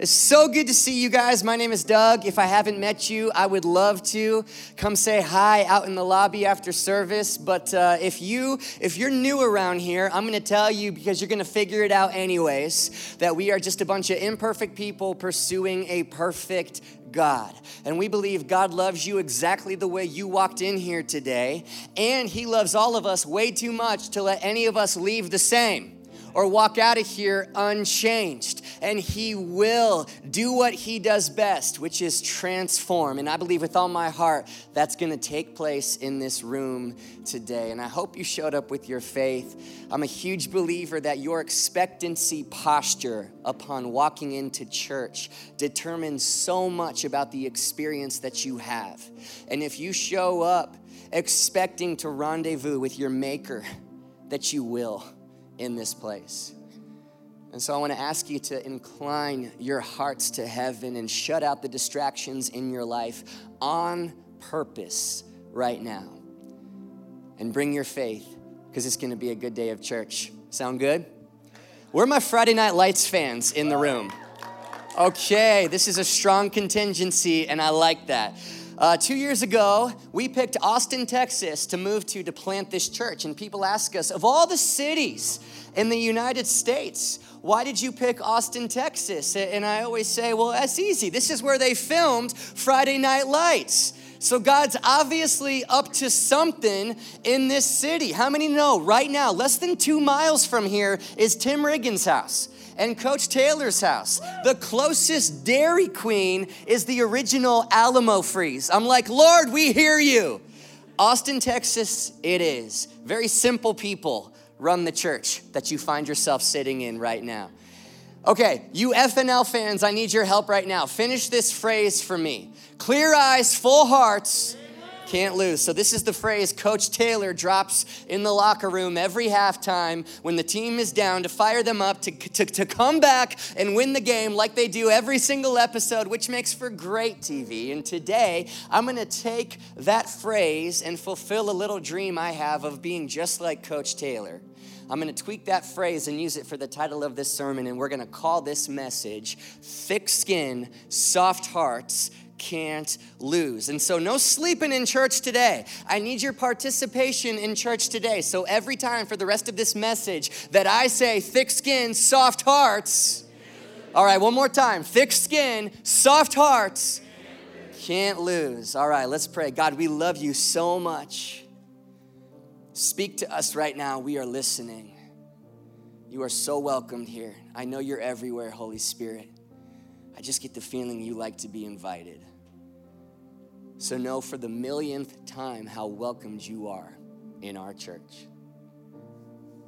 It's so good to see you guys. My name is Doug. If I haven't met you, I would love to come say hi out in the lobby after service. But uh, if you if you're new around here, I'm going to tell you because you're going to figure it out anyways that we are just a bunch of imperfect people pursuing a perfect God. And we believe God loves you exactly the way you walked in here today, and He loves all of us way too much to let any of us leave the same or walk out of here unchanged. And He will do what He does best, which is transform. And I believe with all my heart that's going to take place in this room today. And I hope you showed up with your faith. I'm a huge believer that your expectancy posture upon walking into church determines so much about the experience that you have. And if you show up expecting to rendezvous with your Maker, that you will in this place. And so I want to ask you to incline your hearts to heaven and shut out the distractions in your life on purpose right now. And bring your faith because it's going to be a good day of church. Sound good? Where are my Friday Night Lights fans in the room? Okay, this is a strong contingency, and I like that. Uh, two years ago, we picked Austin, Texas to move to to plant this church. And people ask us, of all the cities in the United States, why did you pick Austin, Texas? And I always say, well, that's easy. This is where they filmed Friday Night Lights. So God's obviously up to something in this city. How many know right now, less than two miles from here is Tim Riggins' house? And Coach Taylor's house. The closest Dairy Queen is the original Alamo Freeze. I'm like, Lord, we hear you. Austin, Texas, it is. Very simple people run the church that you find yourself sitting in right now. Okay, you FNL fans, I need your help right now. Finish this phrase for me. Clear eyes, full hearts can't lose. So, this is the phrase Coach Taylor drops in the locker room every halftime when the team is down to fire them up to, to, to come back and win the game like they do every single episode, which makes for great TV. And today, I'm gonna take that phrase and fulfill a little dream I have of being just like Coach Taylor. I'm going to tweak that phrase and use it for the title of this sermon, and we're going to call this message Thick Skin, Soft Hearts, can't lose. And so, no sleeping in church today. I need your participation in church today. So, every time for the rest of this message that I say thick skin, soft hearts, all right, one more time thick skin, soft hearts, can't lose. All right, let's pray. God, we love you so much. Speak to us right now. We are listening. You are so welcomed here. I know you're everywhere, Holy Spirit. I just get the feeling you like to be invited. So know for the millionth time how welcomed you are in our church.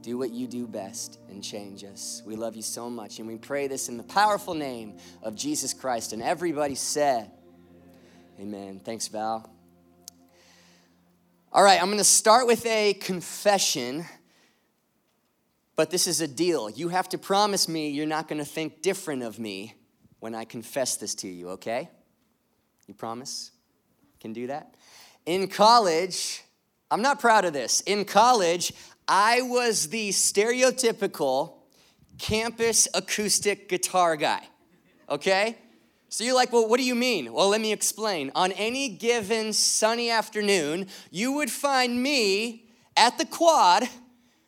Do what you do best and change us. We love you so much. And we pray this in the powerful name of Jesus Christ. And everybody said, Amen. Thanks, Val. All right, I'm going to start with a confession, but this is a deal. You have to promise me you're not going to think different of me when I confess this to you, okay? You promise? Can do that? In college, I'm not proud of this. In college, I was the stereotypical campus acoustic guitar guy, okay? So you're like, well, what do you mean? Well, let me explain. On any given sunny afternoon, you would find me at the quad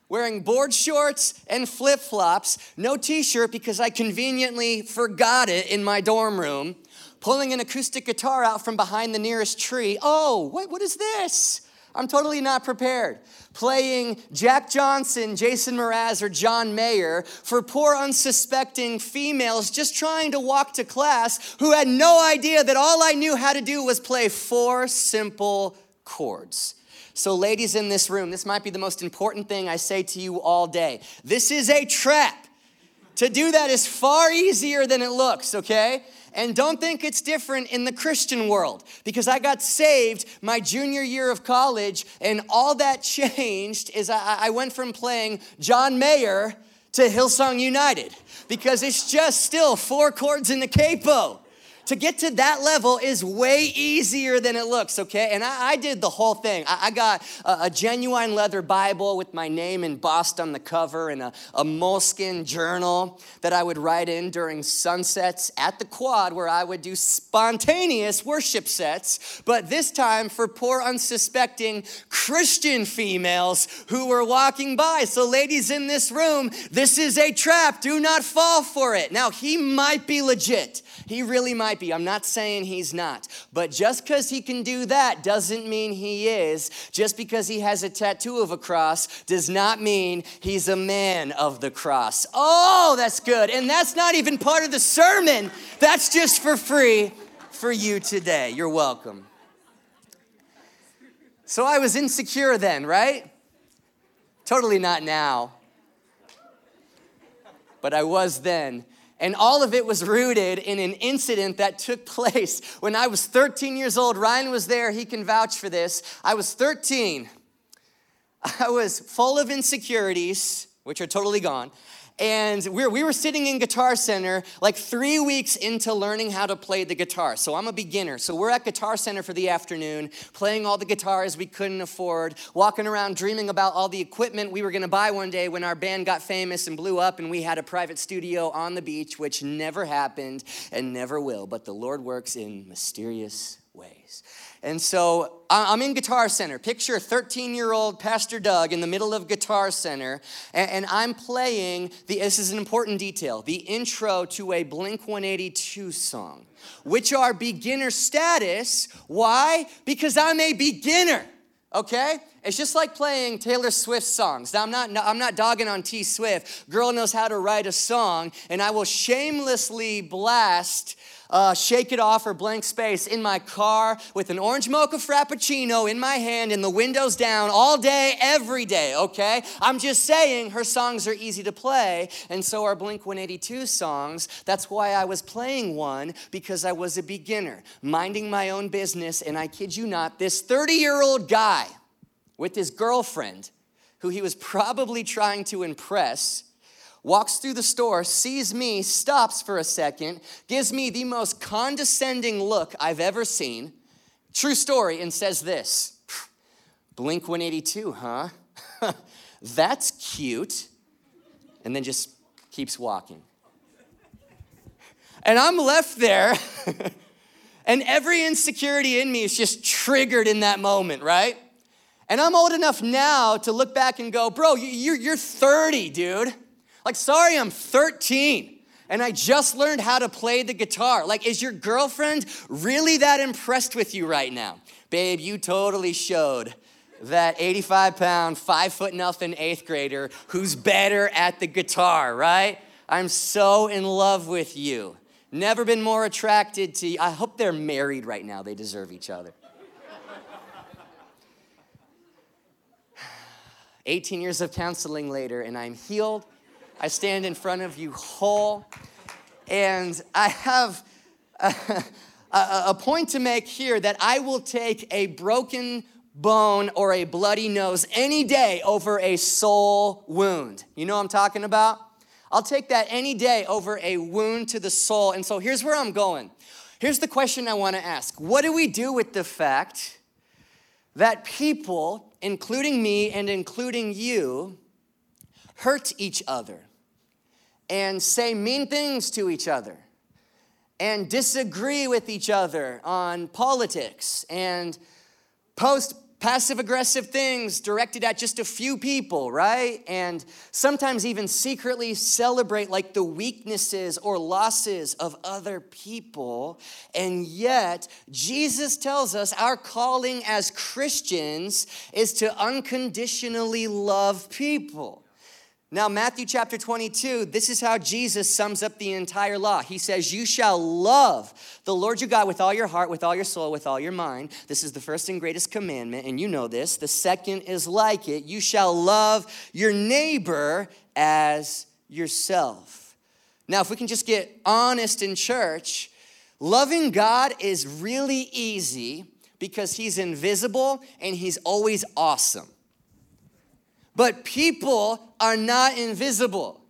wearing board shorts and flip flops, no t shirt because I conveniently forgot it in my dorm room, pulling an acoustic guitar out from behind the nearest tree. Oh, what, what is this? I'm totally not prepared. Playing Jack Johnson, Jason Mraz, or John Mayer for poor unsuspecting females just trying to walk to class who had no idea that all I knew how to do was play four simple chords. So, ladies in this room, this might be the most important thing I say to you all day. This is a trap. To do that is far easier than it looks, okay? And don't think it's different in the Christian world because I got saved my junior year of college, and all that changed is I, I went from playing John Mayer to Hillsong United because it's just still four chords in the capo. To get to that level is way easier than it looks, okay? And I, I did the whole thing. I, I got a, a, genuine leather Bible with my name embossed on the cover and a, a moleskin journal that I would write in during sunsets at the quad where I would do spontaneous worship sets, but this time for poor, unsuspecting Christian females who were walking by. So, ladies in this room, this is a trap. Do not fall for it. Now, he might be legit. He really might be. I'm not saying he's not. But just because he can do that doesn't mean he is. Just because he has a tattoo of a cross does not mean he's a man of the cross. Oh, that's good. And that's not even part of the sermon, that's just for free for you today. You're welcome. So I was insecure then, right? Totally not now. But I was then. And all of it was rooted in an incident that took place when I was 13 years old. Ryan was there, he can vouch for this. I was 13. I was full of insecurities, which are totally gone and we were, we were sitting in Guitar Center like three weeks into learning how to play the guitar. So I'm a beginner. So we're at Guitar Center for the afternoon, playing all the guitars we couldn't afford, walking around dreaming about all the equipment we were gonna buy one day when our band got famous and blew up and we had a private studio on the beach, which never happened and never will. But the Lord works in mysterious ways. And so I'm in Guitar Center. Picture 13 year old Pastor Doug in the middle of Guitar Center, and I'm playing the, this is an important detail, the intro to a Blink 182 song, which are beginner status. Why? Because I'm a beginner okay? It's just like playing Taylor Swift songs. Now, I'm not, I'm not dogging on T Swift. Girl knows how to write a song, and I will shamelessly blast uh, Shake It Off or Blank Space in my car with an orange mocha frappuccino in my hand and the windows down all day, every day, okay? I'm just saying her songs are easy to play, and so are Blink 182 songs. That's why I was playing one because I was a beginner, minding my own business, and I kid you not, this 30 year old guy with his girlfriend, who he was probably trying to impress, walks through the store, sees me, stops for a second, gives me the most condescending look I've ever seen. True story, and says this Blink 182, huh? That's cute. And then just keeps walking. And I'm left there, and every insecurity in me is just triggered in that moment, right? And I'm old enough now to look back and go, bro, you're, you're 30, dude. Like, sorry, I'm 13 and I just learned how to play the guitar. Like, is your girlfriend really that impressed with you right now? Babe, you totally showed that 85 pound, five foot nothing eighth grader who's better at the guitar, right? I'm so in love with you. Never been more attracted to you. I hope they're married right now. They deserve each other. 18 years of counseling later, and I'm healed I stand in front of you whole. And I have a, a, a point to make here that I will take a broken bone or a bloody nose any day over a soul wound. You know what I'm talking about? I'll take that any day over a wound to the soul. And so here's where I'm going. Here's the question I want to ask What do we do with the fact that people, including me and including you, hurt each other? And say mean things to each other and disagree with each other on politics and post passive aggressive things directed at just a few people, right? And sometimes even secretly celebrate like the weaknesses or losses of other people. And yet, Jesus tells us our calling as Christians is to unconditionally love people. Now, Matthew chapter 22, this is how Jesus sums up the entire law. He says, You shall love the Lord your God with all your heart, with all your soul, with all your mind. This is the first and greatest commandment, and you know this. The second is like it you shall love your neighbor as yourself. Now, if we can just get honest in church, loving God is really easy because he's invisible and he's always awesome. But people are not invisible,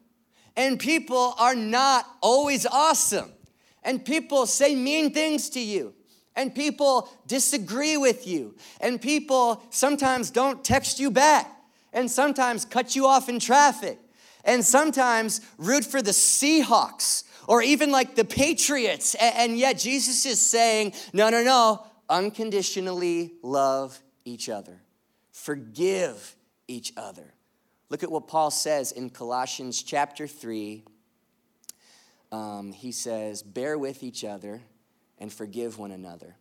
and people are not always awesome. and people say mean things to you, and people disagree with you, and people sometimes don't text you back, and sometimes cut you off in traffic, and sometimes root for the Seahawks or even like the Patriots. And yet Jesus is saying, no, no, no, unconditionally love each other, forgive each other. Look at what Paul says in Colossians chapter 3. Um, he says, Bear with each other and forgive one another.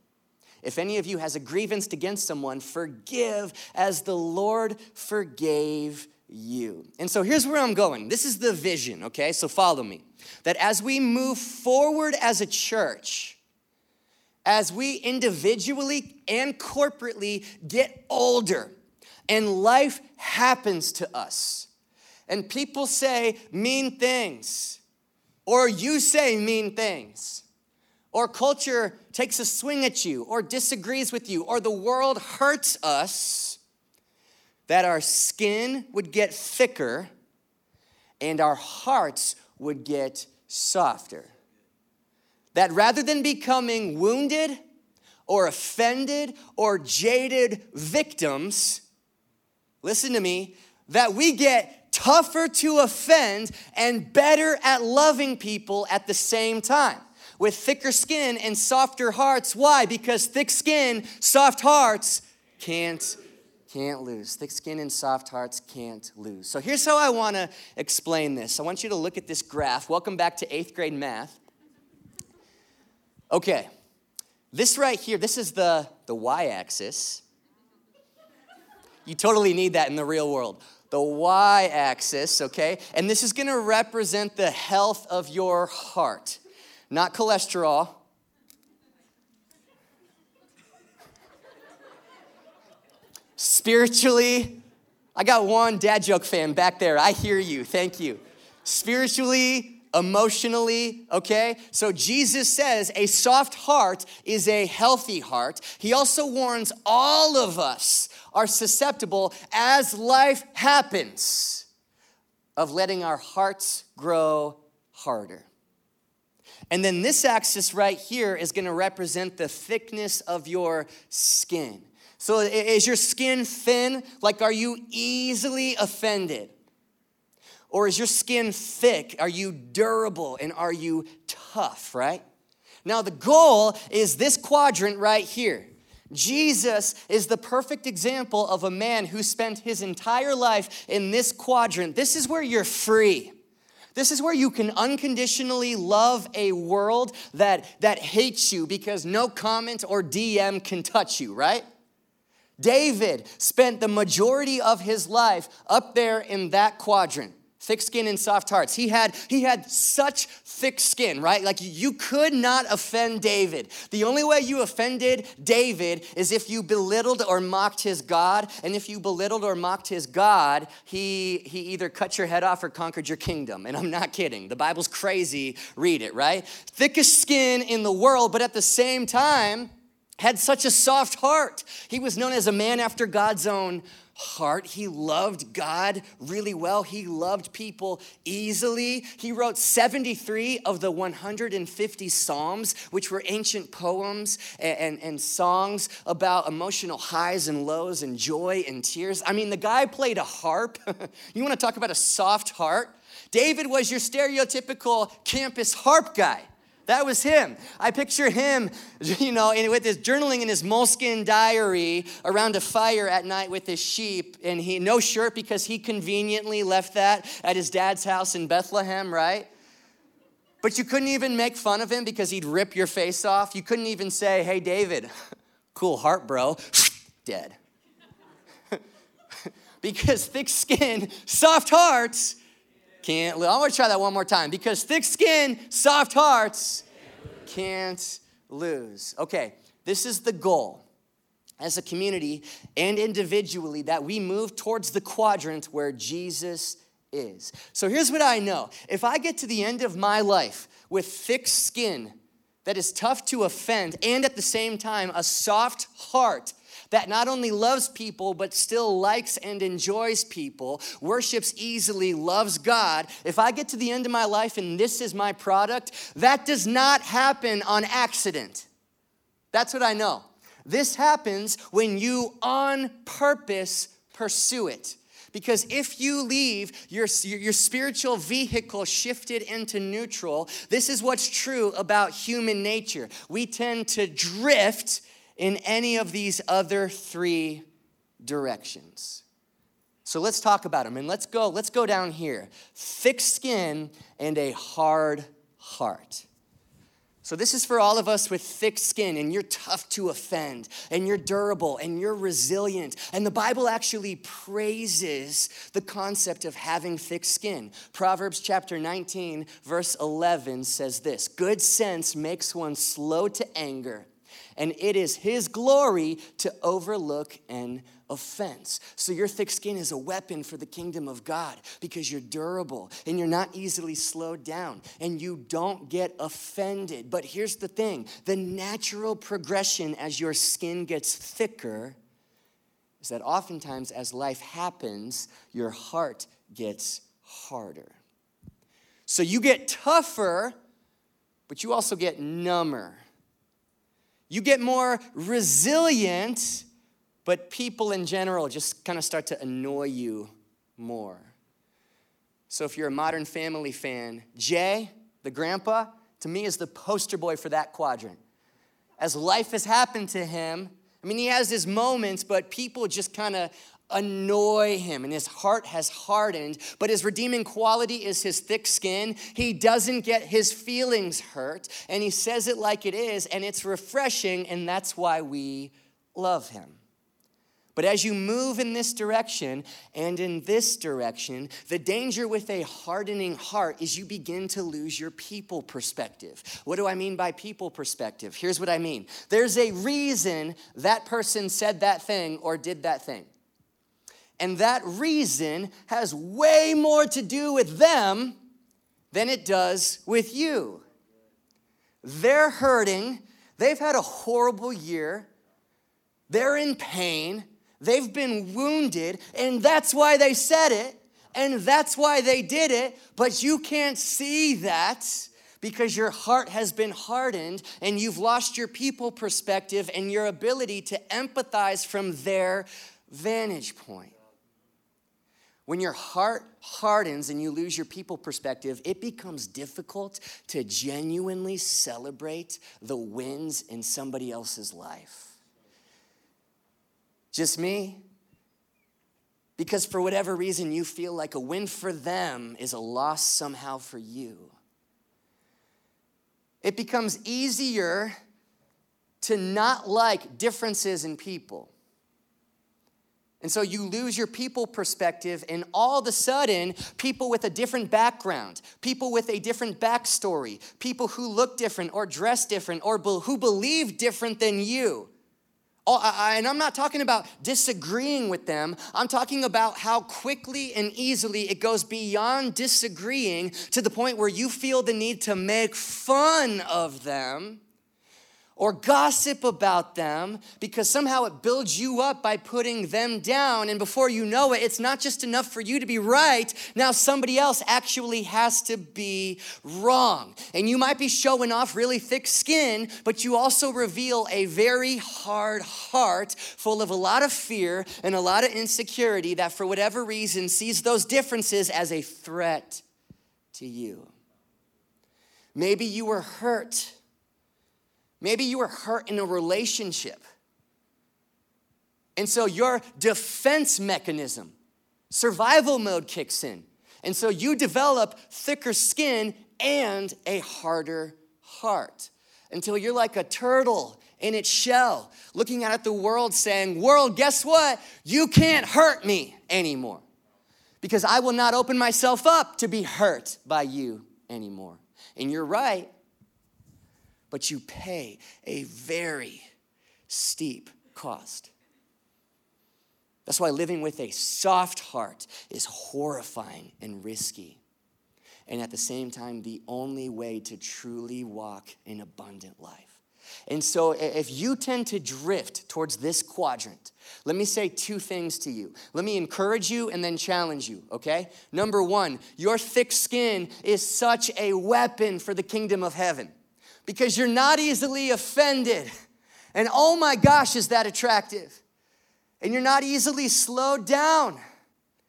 If any of you has a grievance against someone, forgive as the Lord forgave you. And so here's where I'm going. This is the vision, okay? So follow me. That as we move forward as a church, as we individually and corporately get older and life happens to us, and people say mean things, or you say mean things, or culture takes a swing at you, or disagrees with you, or the world hurts us, that our skin would get thicker and our hearts would get softer. That rather than becoming wounded or offended or jaded victims, listen to me, that we get tougher to offend and better at loving people at the same time. With thicker skin and softer hearts. Why? Because thick skin, soft hearts can't can't lose. Thick skin and soft hearts can't lose. So here's how I want to explain this. I want you to look at this graph. Welcome back to eighth grade math. Okay, this right here, this is the, the y axis. You totally need that in the real world. The y axis, okay? And this is gonna represent the health of your heart, not cholesterol. Spiritually, I got one dad joke fan back there. I hear you. Thank you. Spiritually, emotionally, okay? So Jesus says a soft heart is a healthy heart. He also warns all of us are susceptible as life happens of letting our hearts grow harder. And then this axis right here is going to represent the thickness of your skin. So is your skin thin? Like, are you easily offended? Or is your skin thick? Are you durable and are you tough, right? Now, the goal is this quadrant right here. Jesus is the perfect example of a man who spent his entire life in this quadrant. This is where you're free. This is where you can unconditionally love a world that, that hates you because no comment or DM can touch you, right? David spent the majority of his life up there in that quadrant thick skin and soft hearts. He had he had such thick skin right? Like you could not offend david. The only way you offended david is if you belittled or mocked his god and if you belittled or mocked his god he he either cut your head off or conquered your kingdom. And i'm not kidding. The bible's crazy. Read it right? Thickest skin in the world but at the same time had such a soft heart. He was known as a man after god's own heart. He loved God really well. He loved people easily. He wrote 73 of the 150 Psalms, which were ancient poems and, and, and, songs about emotional highs and lows and joy and tears. I mean, the guy played a harp. you want to talk about a soft heart? David was your stereotypical campus harp guy. That was him. I picture him, you know, with his journaling in his moleskin diary around a fire at night with his sheep, and he no shirt because he conveniently left that at his dad's house in Bethlehem, right? But you couldn't even make fun of him because he'd rip your face off. You couldn't even say, "Hey, David, cool heart, bro." Dead. because thick skin, soft hearts can't lose. I'm gonna try that one more time because thick skin, soft hearts can't lose. Okay, this is the goal as a community and individually that we move towards the quadrant where Jesus is. So here's what I know if I get to the end of my life with thick skin that is tough to offend and at the same time a soft heart that not only loves people, but still likes and enjoys people, worships easily, loves God, if I get to the end of my life and this is my product, that does not happen on accident. That's what I know. This happens when you on purpose pursue it. Because if you leave your, your spiritual vehicle shifted into neutral, this is what's true about human nature. We tend to drift in any of these other three directions. So let's talk about them and let's go let's go down here. Thick skin and a hard heart. So, this is for all of us with thick skin, and you're tough to offend, and you're durable, and you're resilient. And the Bible actually praises the concept of having thick skin. Proverbs chapter 19, verse 11 says this Good sense makes one slow to anger, and it is his glory to overlook an offense. So, your thick skin is a weapon for the kingdom of God because you're durable and you're not easily slowed down and you don't get offended. But here's the thing the natural progression as your skin gets thicker is that oftentimes as life happens, your heart gets harder. So, you get tougher, but you also get number. You get more resilient but people in general just kind of start to annoy you more. So if you're a modern family fan, Jay, the grandpa, to me is the poster boy for that quadrant. As life has happened to him, I mean, he has his moments, but people just kind of annoy him and his heart has hardened. But his redeeming quality is his thick skin. He doesn't get his feelings hurt and he says it like it is, and it's refreshing, and that's why we love him. But as you move in this direction and in this direction, the danger with a hardening heart is you begin to lose your people perspective. What do I mean by people perspective? Here's what I mean there's a reason that person said that thing or did that thing. And that reason has way more to do with them than it does with you. They're hurting, they've had a horrible year, they're in pain They've been wounded, and that's why they said it, and that's why they did it, but you can't see that because your heart has been hardened and you've lost your people perspective and your ability to empathize from their vantage point. When your heart hardens and you lose your people perspective, it becomes difficult to genuinely celebrate the wins in somebody else's life. Just me? Because for whatever reason, you feel like a win for them is a loss somehow for you. It becomes easier to not like differences in people. And so you lose your people perspective, and all of a sudden, people with a different background, people with a different backstory, people who look different or dress different or who believe different than you, Oh, and I'm not talking about disagreeing with them. I'm talking about how quickly and easily it goes beyond disagreeing to the point where you feel the need to make fun of them or gossip about them because somehow it builds you up by putting them down. And before you know it, it's not just enough for you to be right. Now somebody else actually has to be wrong. And you might be showing off really thick skin, but you also reveal a very hard heart full of a lot of fear and a lot of insecurity that, for whatever reason, sees those differences as a threat to you. Maybe you were hurt Maybe you were hurt in a relationship. And so your defense mechanism, survival mode kicks in. And so you develop thicker skin and a harder heart until you're like a turtle in its shell, looking out at the world saying, World, guess what? You can't hurt me anymore because I will not open myself up to be hurt by you anymore. And you're right but you pay a very steep cost. That's why living with a soft heart is horrifying and risky. And at the same time, the only way to truly walk an abundant life. And so if you tend to drift towards this quadrant, let me say two things to you. Let me encourage you and then challenge you, okay? Number one, your thick skin is such a weapon for the kingdom of heaven because you're not easily offended. And oh my gosh, is that attractive? And you're not easily slowed down.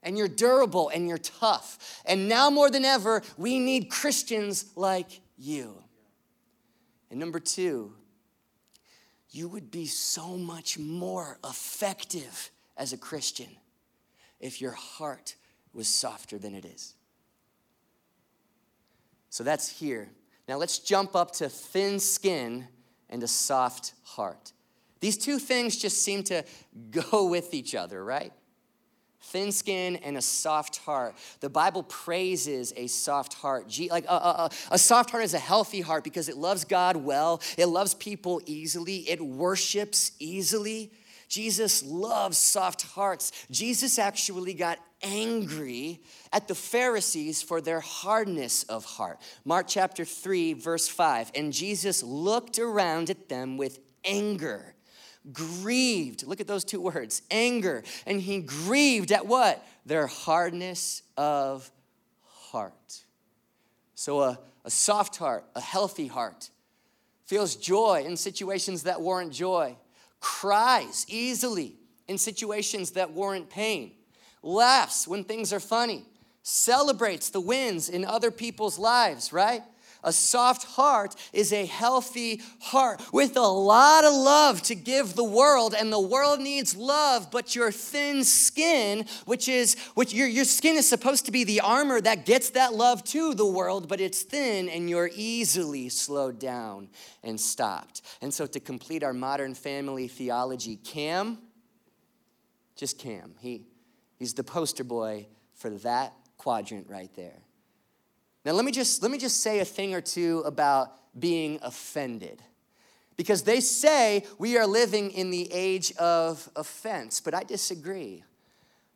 And you're durable and you're tough. And now more than ever, we need Christians like you. And number two, you would be so much more effective as a Christian if your heart was softer than it is. So that's here. Now let's jump up to thin skin and a soft heart. These two things just seem to go with each other, right? Thin skin and a soft heart. The Bible praises a soft heart. Like a, a, a, soft heart is a healthy heart because it loves God well, it loves people easily, it worships easily. Jesus loves soft hearts. Jesus actually got angry at the Pharisees for their hardness of heart. Mark chapter 3, verse 5. And Jesus looked around at them with anger, grieved. Look at those two words anger. And he grieved at what? Their hardness of heart. So, a, a soft heart, a healthy heart, feels joy in situations that warrant joy cries easily in situations that warrant pain, laughs when things are funny, celebrates the wins in other people's lives, right? A soft heart is a healthy heart with a lot of love to give the world, and the world needs love, but your thin skin, which is which your, your skin is supposed to be the armor that gets that love to the world, but it's thin and you're easily slowed down and stopped. And so to complete our modern family theology, Cam, just Cam, he he's the poster boy for that quadrant right there. Now let me just let me just say a thing or two about being offended. Because they say we are living in the age of offense, but I disagree.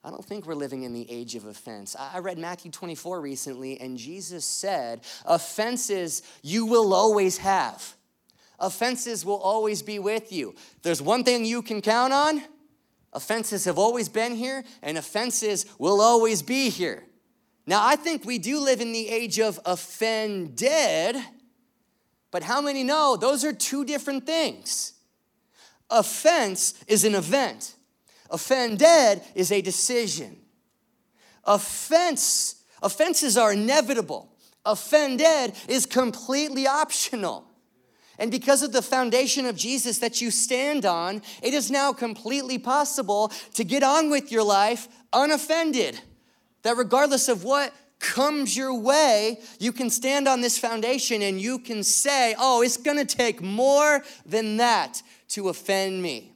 I don't think we're living in the age of offense. I read Matthew 24 recently, and Jesus said, Offenses you will always have. Offenses will always be with you. There's one thing you can count on offenses have always been here, and offenses will always be here. Now, I think we do live in the age of offended, but how many know those are two different things? Offense is an event, offended is a decision. Offense, offenses are inevitable. Offended is completely optional. And because of the foundation of Jesus that you stand on, it is now completely possible to get on with your life unoffended. That regardless of what comes your way, you can stand on this foundation and you can say, oh, it's gonna take more than that to offend me.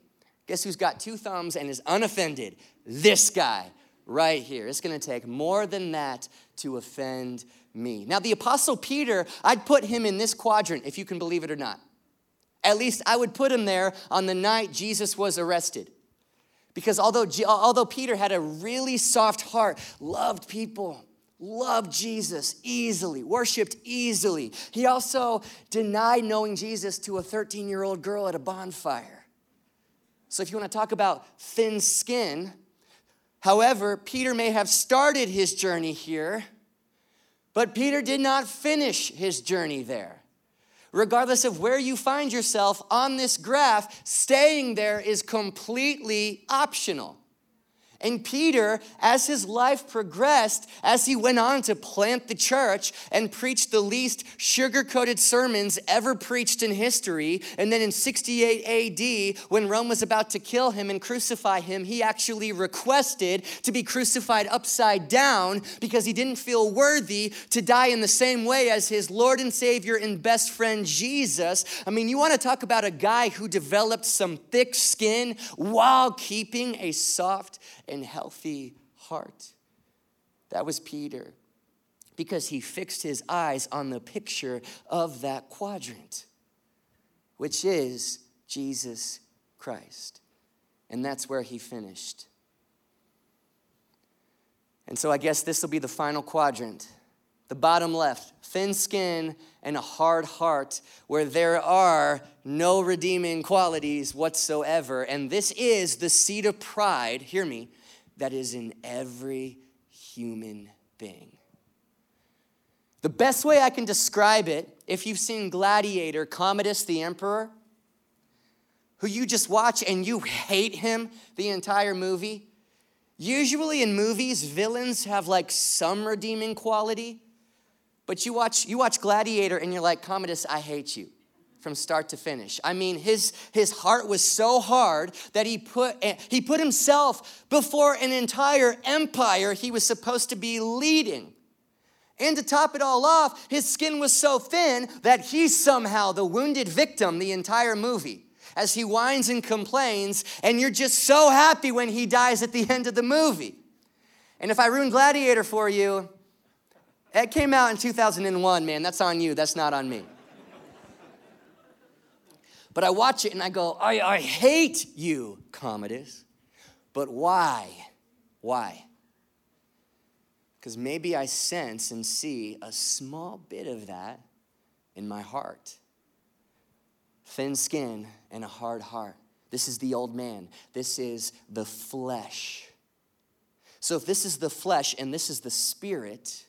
Guess who's got two thumbs and is unoffended? This guy right here. It's gonna take more than that to offend me. Now, the Apostle Peter, I'd put him in this quadrant, if you can believe it or not. At least I would put him there on the night Jesus was arrested. Because although, although Peter had a really soft heart, loved people, loved Jesus easily, worshiped easily, he also denied knowing Jesus to a 13 year old girl at a bonfire. So, if you want to talk about thin skin, however, Peter may have started his journey here, but Peter did not finish his journey there regardless of where you find yourself on this graph, staying there is completely optional. And Peter, as his life progressed, as he went on to plant the church and preach the least sugar coated sermons ever preached in history, and then in 68 AD, when Rome was about to kill him and crucify him, he actually requested to be crucified upside down because he didn't feel worthy to die in the same way as his Lord and Savior and best friend Jesus. I mean, you want to talk about a guy who developed some thick skin while keeping a soft and healthy heart. That was Peter because he fixed his eyes on the picture of that quadrant, which is Jesus Christ. And that's where he finished. And so I guess this will be the final quadrant the bottom left, thin skin and a hard heart, where there are no redeeming qualities whatsoever. And this is the seed of pride, hear me, that is in every human being. The best way I can describe it, if you've seen Gladiator, Commodus the Emperor, who you just watch and you hate him the entire movie. Usually in movies, villains have like some redeeming quality, but you watch, you watch Gladiator and you're like, Commodus, I hate you from start to finish. I mean, his, his heart was so hard that he put, eh, he put himself before an entire empire he was supposed to be leading. And to top it all off, his skin was so thin that he's somehow the wounded victim the entire movie as he whines and complains, and you're just so happy when he dies at the end of the movie. And if I ruined Gladiator for you, it came out in 2001, man. That's on you, that's not on me. But I watch it and I go, I, I hate you, Commodus. But why? Why? Because maybe I sense and see a small bit of that in my heart. Thin skin and a hard heart. This is the old man. This is the flesh. So, if this is the flesh and this is the spirit,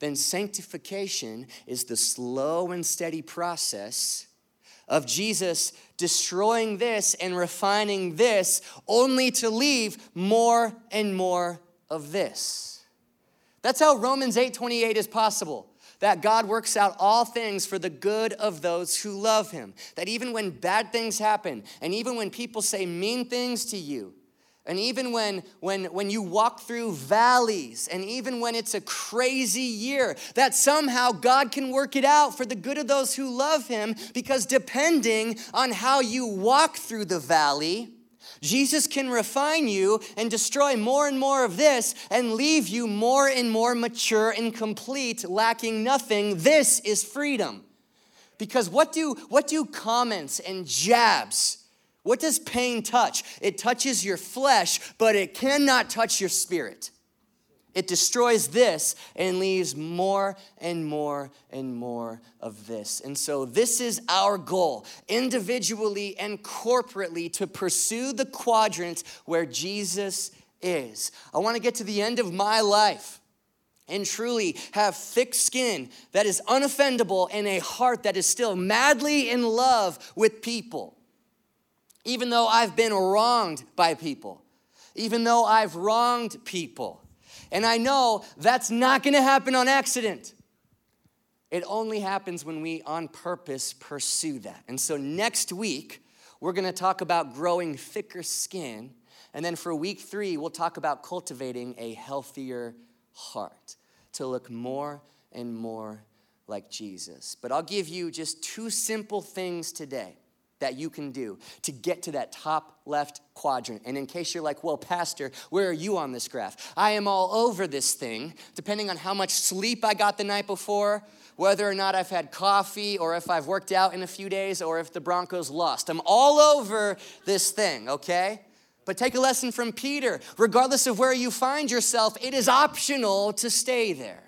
then sanctification is the slow and steady process of Jesus destroying this and refining this, only to leave more and more of this. That's how Romans 8 28 is possible that God works out all things for the good of those who love him. That even when bad things happen, and even when people say mean things to you, and even when, when, when you walk through valleys, and even when it's a crazy year, that somehow God can work it out for the good of those who love Him, because depending on how you walk through the valley, Jesus can refine you and destroy more and more of this and leave you more and more mature and complete, lacking nothing. This is freedom. Because what do, what do comments and jabs, what does pain touch? It touches your flesh, but it cannot touch your spirit. It destroys this and leaves more and more and more of this. And so, this is our goal, individually and corporately, to pursue the quadrant where Jesus is. I want to get to the end of my life and truly have thick skin that is unoffendable and a heart that is still madly in love with people. Even though I've been wronged by people, even though I've wronged people. And I know that's not gonna happen on accident. It only happens when we on purpose pursue that. And so next week, we're gonna talk about growing thicker skin. And then for week three, we'll talk about cultivating a healthier heart to look more and more like Jesus. But I'll give you just two simple things today that you can do to get to that top left quadrant. And in case you're like, well, Pastor, where are you on this graph? I am all over this thing, depending on how much sleep I got the night before, whether or not I've had coffee, or if I've worked out in a few days, or if the Broncos lost. I'm all over this thing, okay? But take a lesson from Peter. Regardless of where you find yourself, it is optional to stay there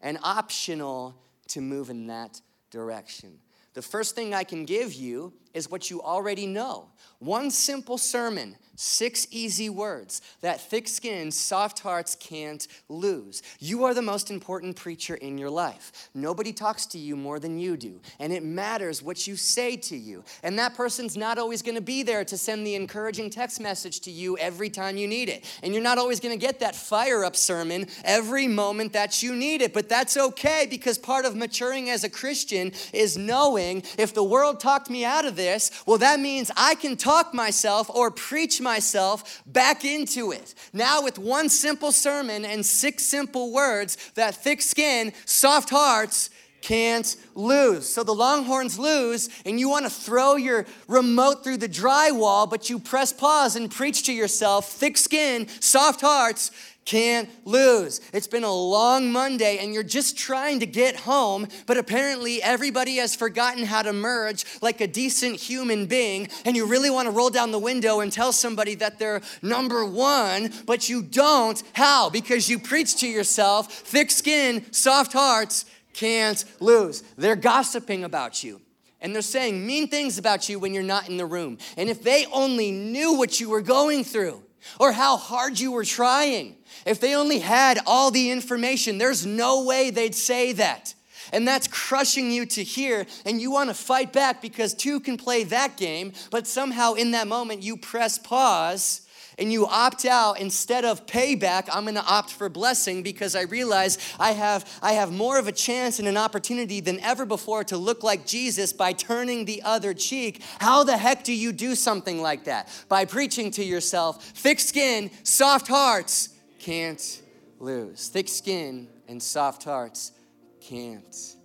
and optional to move in that direction. The first thing I can give you is what you already know. One simple sermon Six easy words that thick skinned, soft hearts can't lose. You are the most important preacher in your life. Nobody talks to you more than you do, and it matters what you say to you. And that person's not always gonna be there to send the encouraging text message to you every time you need it. And you're not always gonna get that fire up sermon every moment that you need it. But that's okay because part of maturing as a Christian is knowing if the world talked me out of this, well, that means I can talk myself or preach myself myself back into it. Now, with one simple sermon and six simple words, that thick skin, soft hearts can't lose. So the Longhorns lose, and you want to throw your remote through the drywall, but you press pause and preach to yourself thick skin, soft hearts, can't lose. It's been a long Monday and you're just trying to get home, but apparently everybody has forgotten how to merge like a decent human being, and you really want to roll down the window and tell somebody that they're number one, but you don't. How? Because you preach to yourself thick skin, soft hearts, can't lose. They're gossiping about you. And they're saying mean things about you when you're not in the room. And if they only knew what you were going through or how hard you were trying, if they only had all the information, there's no way they'd say that. And that's crushing you to hear, and you want to fight back because two can play that game, but somehow in that moment you press pause and you opt out instead of payback i'm going to opt for blessing because i realize i have i have more of a chance and an opportunity than ever before to look like jesus by turning the other cheek. How the heck do you do something like that? By preaching to yourself thick skin soft hearts can't lose. Thick skin and soft hearts can't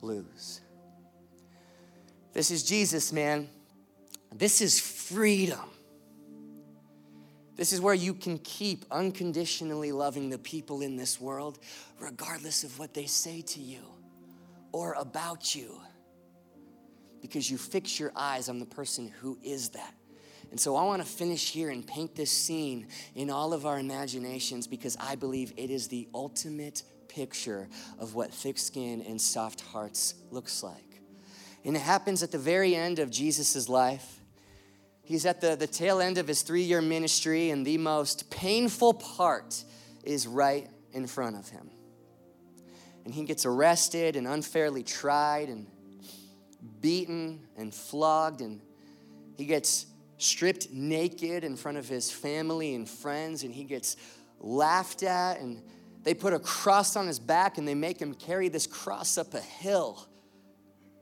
lose. This is jesus man. This is freedom this is where you can keep unconditionally loving the people in this world, regardless of what they say to you or about you, because you fix your eyes on the person who is that. And so I want to finish here and paint this scene in all of our imaginations because I believe it is the ultimate picture of what thick skin and soft hearts looks like. And it happens at the very end of Jesus' life. He's at the, the tail end of his three year ministry, and the most painful part is right in front of him. And he gets arrested and unfairly tried and beaten and flogged, and he gets stripped naked in front of his family and friends, and he gets laughed at, and they put a cross on his back and they make him carry this cross up a hill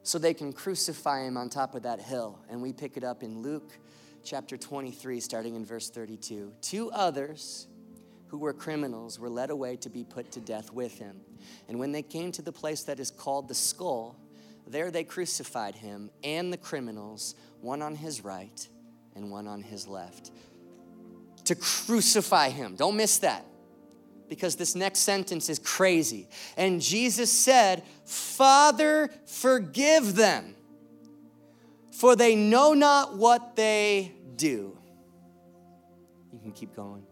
so they can crucify him on top of that hill. And we pick it up in Luke chapter 23, starting in verse 32. Two others who were criminals were led away to be put to death with him. And when they came to the place that is called the skull, there they crucified him and the criminals, one on his right and one on his left. To crucify him. Don't miss that because this next sentence is crazy. And Jesus said, Father, forgive them for they know not what they do. You can keep going.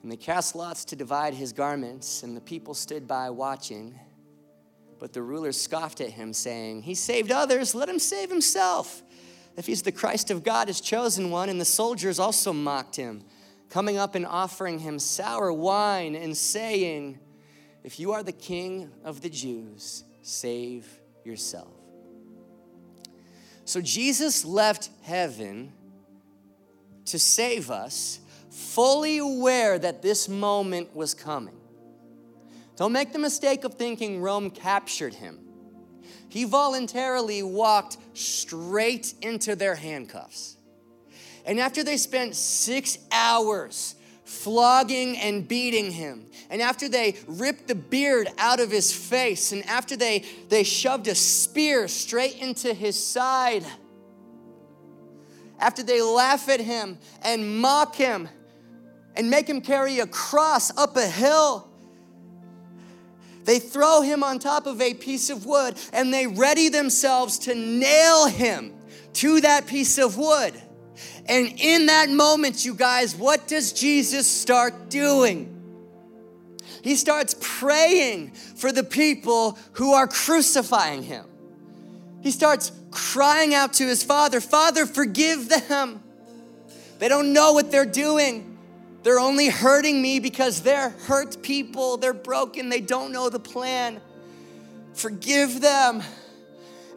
And they cast lots to divide his garments, and the people stood by watching. But the rulers scoffed at him, saying, He saved others, let him save himself. If he's the Christ of God, his chosen one, and the soldiers also mocked him, coming up and offering him sour wine, and saying, If you are the king of the Jews, save yourself. So Jesus left heaven to save us, fully aware that this moment was coming. Don't make the mistake of thinking Rome captured him. He voluntarily walked straight into their handcuffs. And after they spent six hours flogging and beating him. And after they ripped the beard out of his face, and after they, they shoved a spear straight into his side, after they laugh at him and mock him and make him carry a cross up a hill, they throw him on top of a piece of wood and they ready themselves to nail him to that piece of wood. And in that moment, you guys, what does Jesus start doing? He starts praying for the people who are crucifying him. He starts crying out to his father, Father, forgive them. They don't know what they're doing. They're only hurting me because they're hurt people. They're broken. They don't know the plan. Forgive them.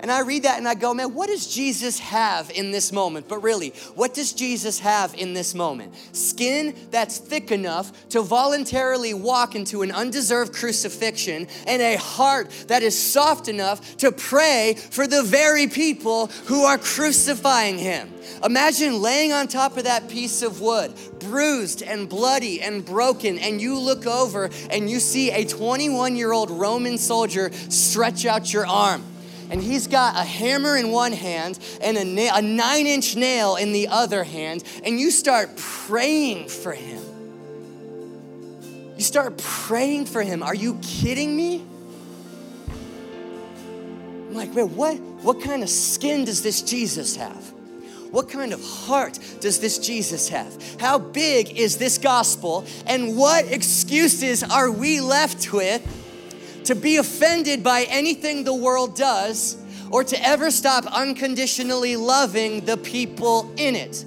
And I read that and I go, man, what does Jesus have in this moment? But really, what does Jesus have in this moment? Skin that's thick enough to voluntarily walk into an undeserved crucifixion, and a heart that is soft enough to pray for the very people who are crucifying him. Imagine laying on top of that piece of wood, bruised and bloody and broken, and you look over and you see a 21 year old Roman soldier stretch out your arm and he's got a hammer in one hand and a, na- a nine inch nail in the other hand, and you start praying for him. You start praying for him. Are you kidding me? I'm like, man, what, what kind of skin does this Jesus have? What kind of heart does this Jesus have? How big is this gospel? And what excuses are we left with to be offended by anything the world does, or to ever stop unconditionally loving the people in it.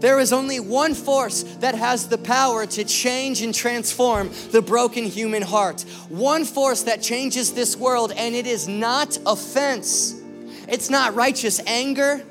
There is only one force that has the power to change and transform the broken human heart. One force that changes this world, and it is not offense. It's not righteous anger.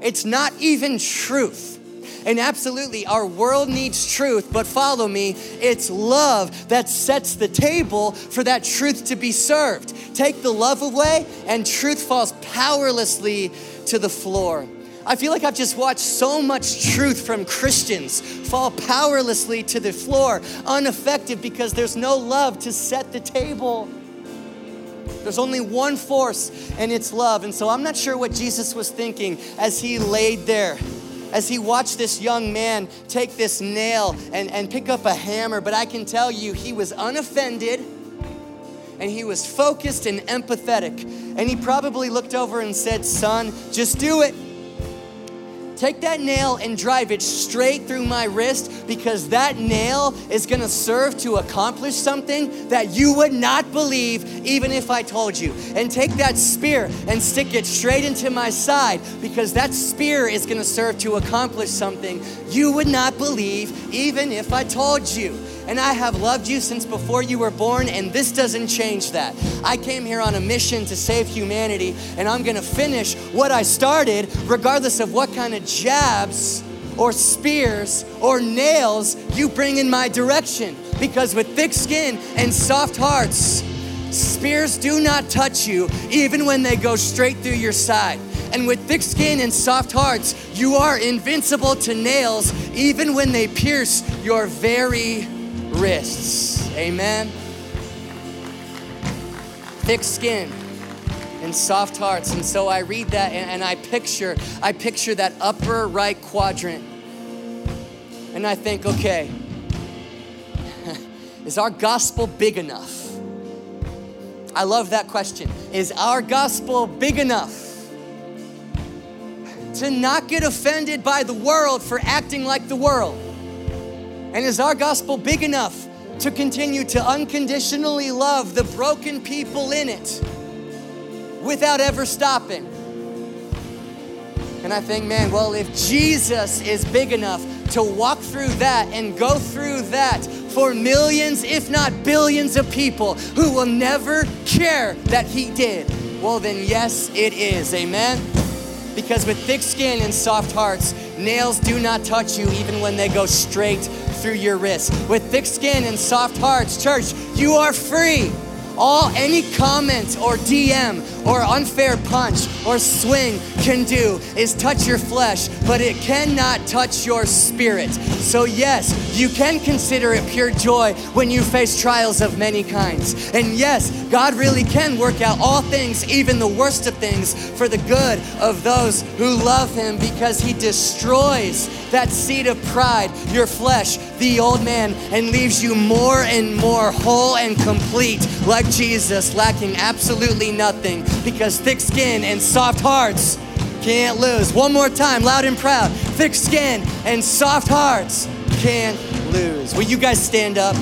It's not even truth. And absolutely, our world needs truth, but follow me, it's love that sets the table for that truth to be served. Take the love away, and truth falls powerlessly to the floor. I feel like I've just watched so much truth from Christians fall powerlessly to the floor, ineffective because there's no love to set the table. There's only one force, and it's love. And so I'm not sure what Jesus was thinking as he laid there as he watched this young man take this nail and, and pick up a hammer, but I can tell you, he was unoffended and he was focused and empathetic. And he probably looked over and said, Son, just do it. Take that nail and drive it straight through my wrist because that nail is gonna serve to accomplish something that you would not believe even if I told you. And take that spear and stick it straight into my side because that spear is gonna serve to accomplish something you would not believe even if I told you and I have loved you since before you were born, and this doesn't change that. I came here on a mission to save humanity, and I'm gonna finish what I started, regardless of what kind of jabs or spears or nails you bring in my direction. Because with thick skin and soft hearts, spears do not touch you, even when they go straight through your side. And with thick skin and soft hearts, you are invincible to nails, even when they pierce your very wrists. Amen. Thick skin and soft hearts. And so I read that and, and I picture, I picture that upper right quadrant. And I think, okay, is our gospel big enough? I love that question. Is our gospel big enough to not get offended by the world for acting like the world? And is our gospel big enough to continue to unconditionally love the broken people in it without ever stopping? And I think, man, well, if Jesus is big enough to walk through that and go through that for millions, if not billions, of people who will never care that He did, well, then yes, it is. Amen? Because with thick skin and soft hearts, nails do not touch you even when they go straight through your wrist. With thick skin and soft hearts, church, you are free. All any comment or DM or unfair punch or swing can do is touch your flesh, but it cannot touch your spirit. So, yes, you can consider it pure joy when you face trials of many kinds. And yes, God really can work out all things, even the worst of things, for the good of those who love Him because He destroys that seed of pride, your flesh, the old man, and leaves you more and more whole and complete, like Jesus, lacking absolutely nothing because thick skin and soft hearts can't lose. One more time, loud and proud. Thick skin and soft hearts can't lose. Will you guys stand up?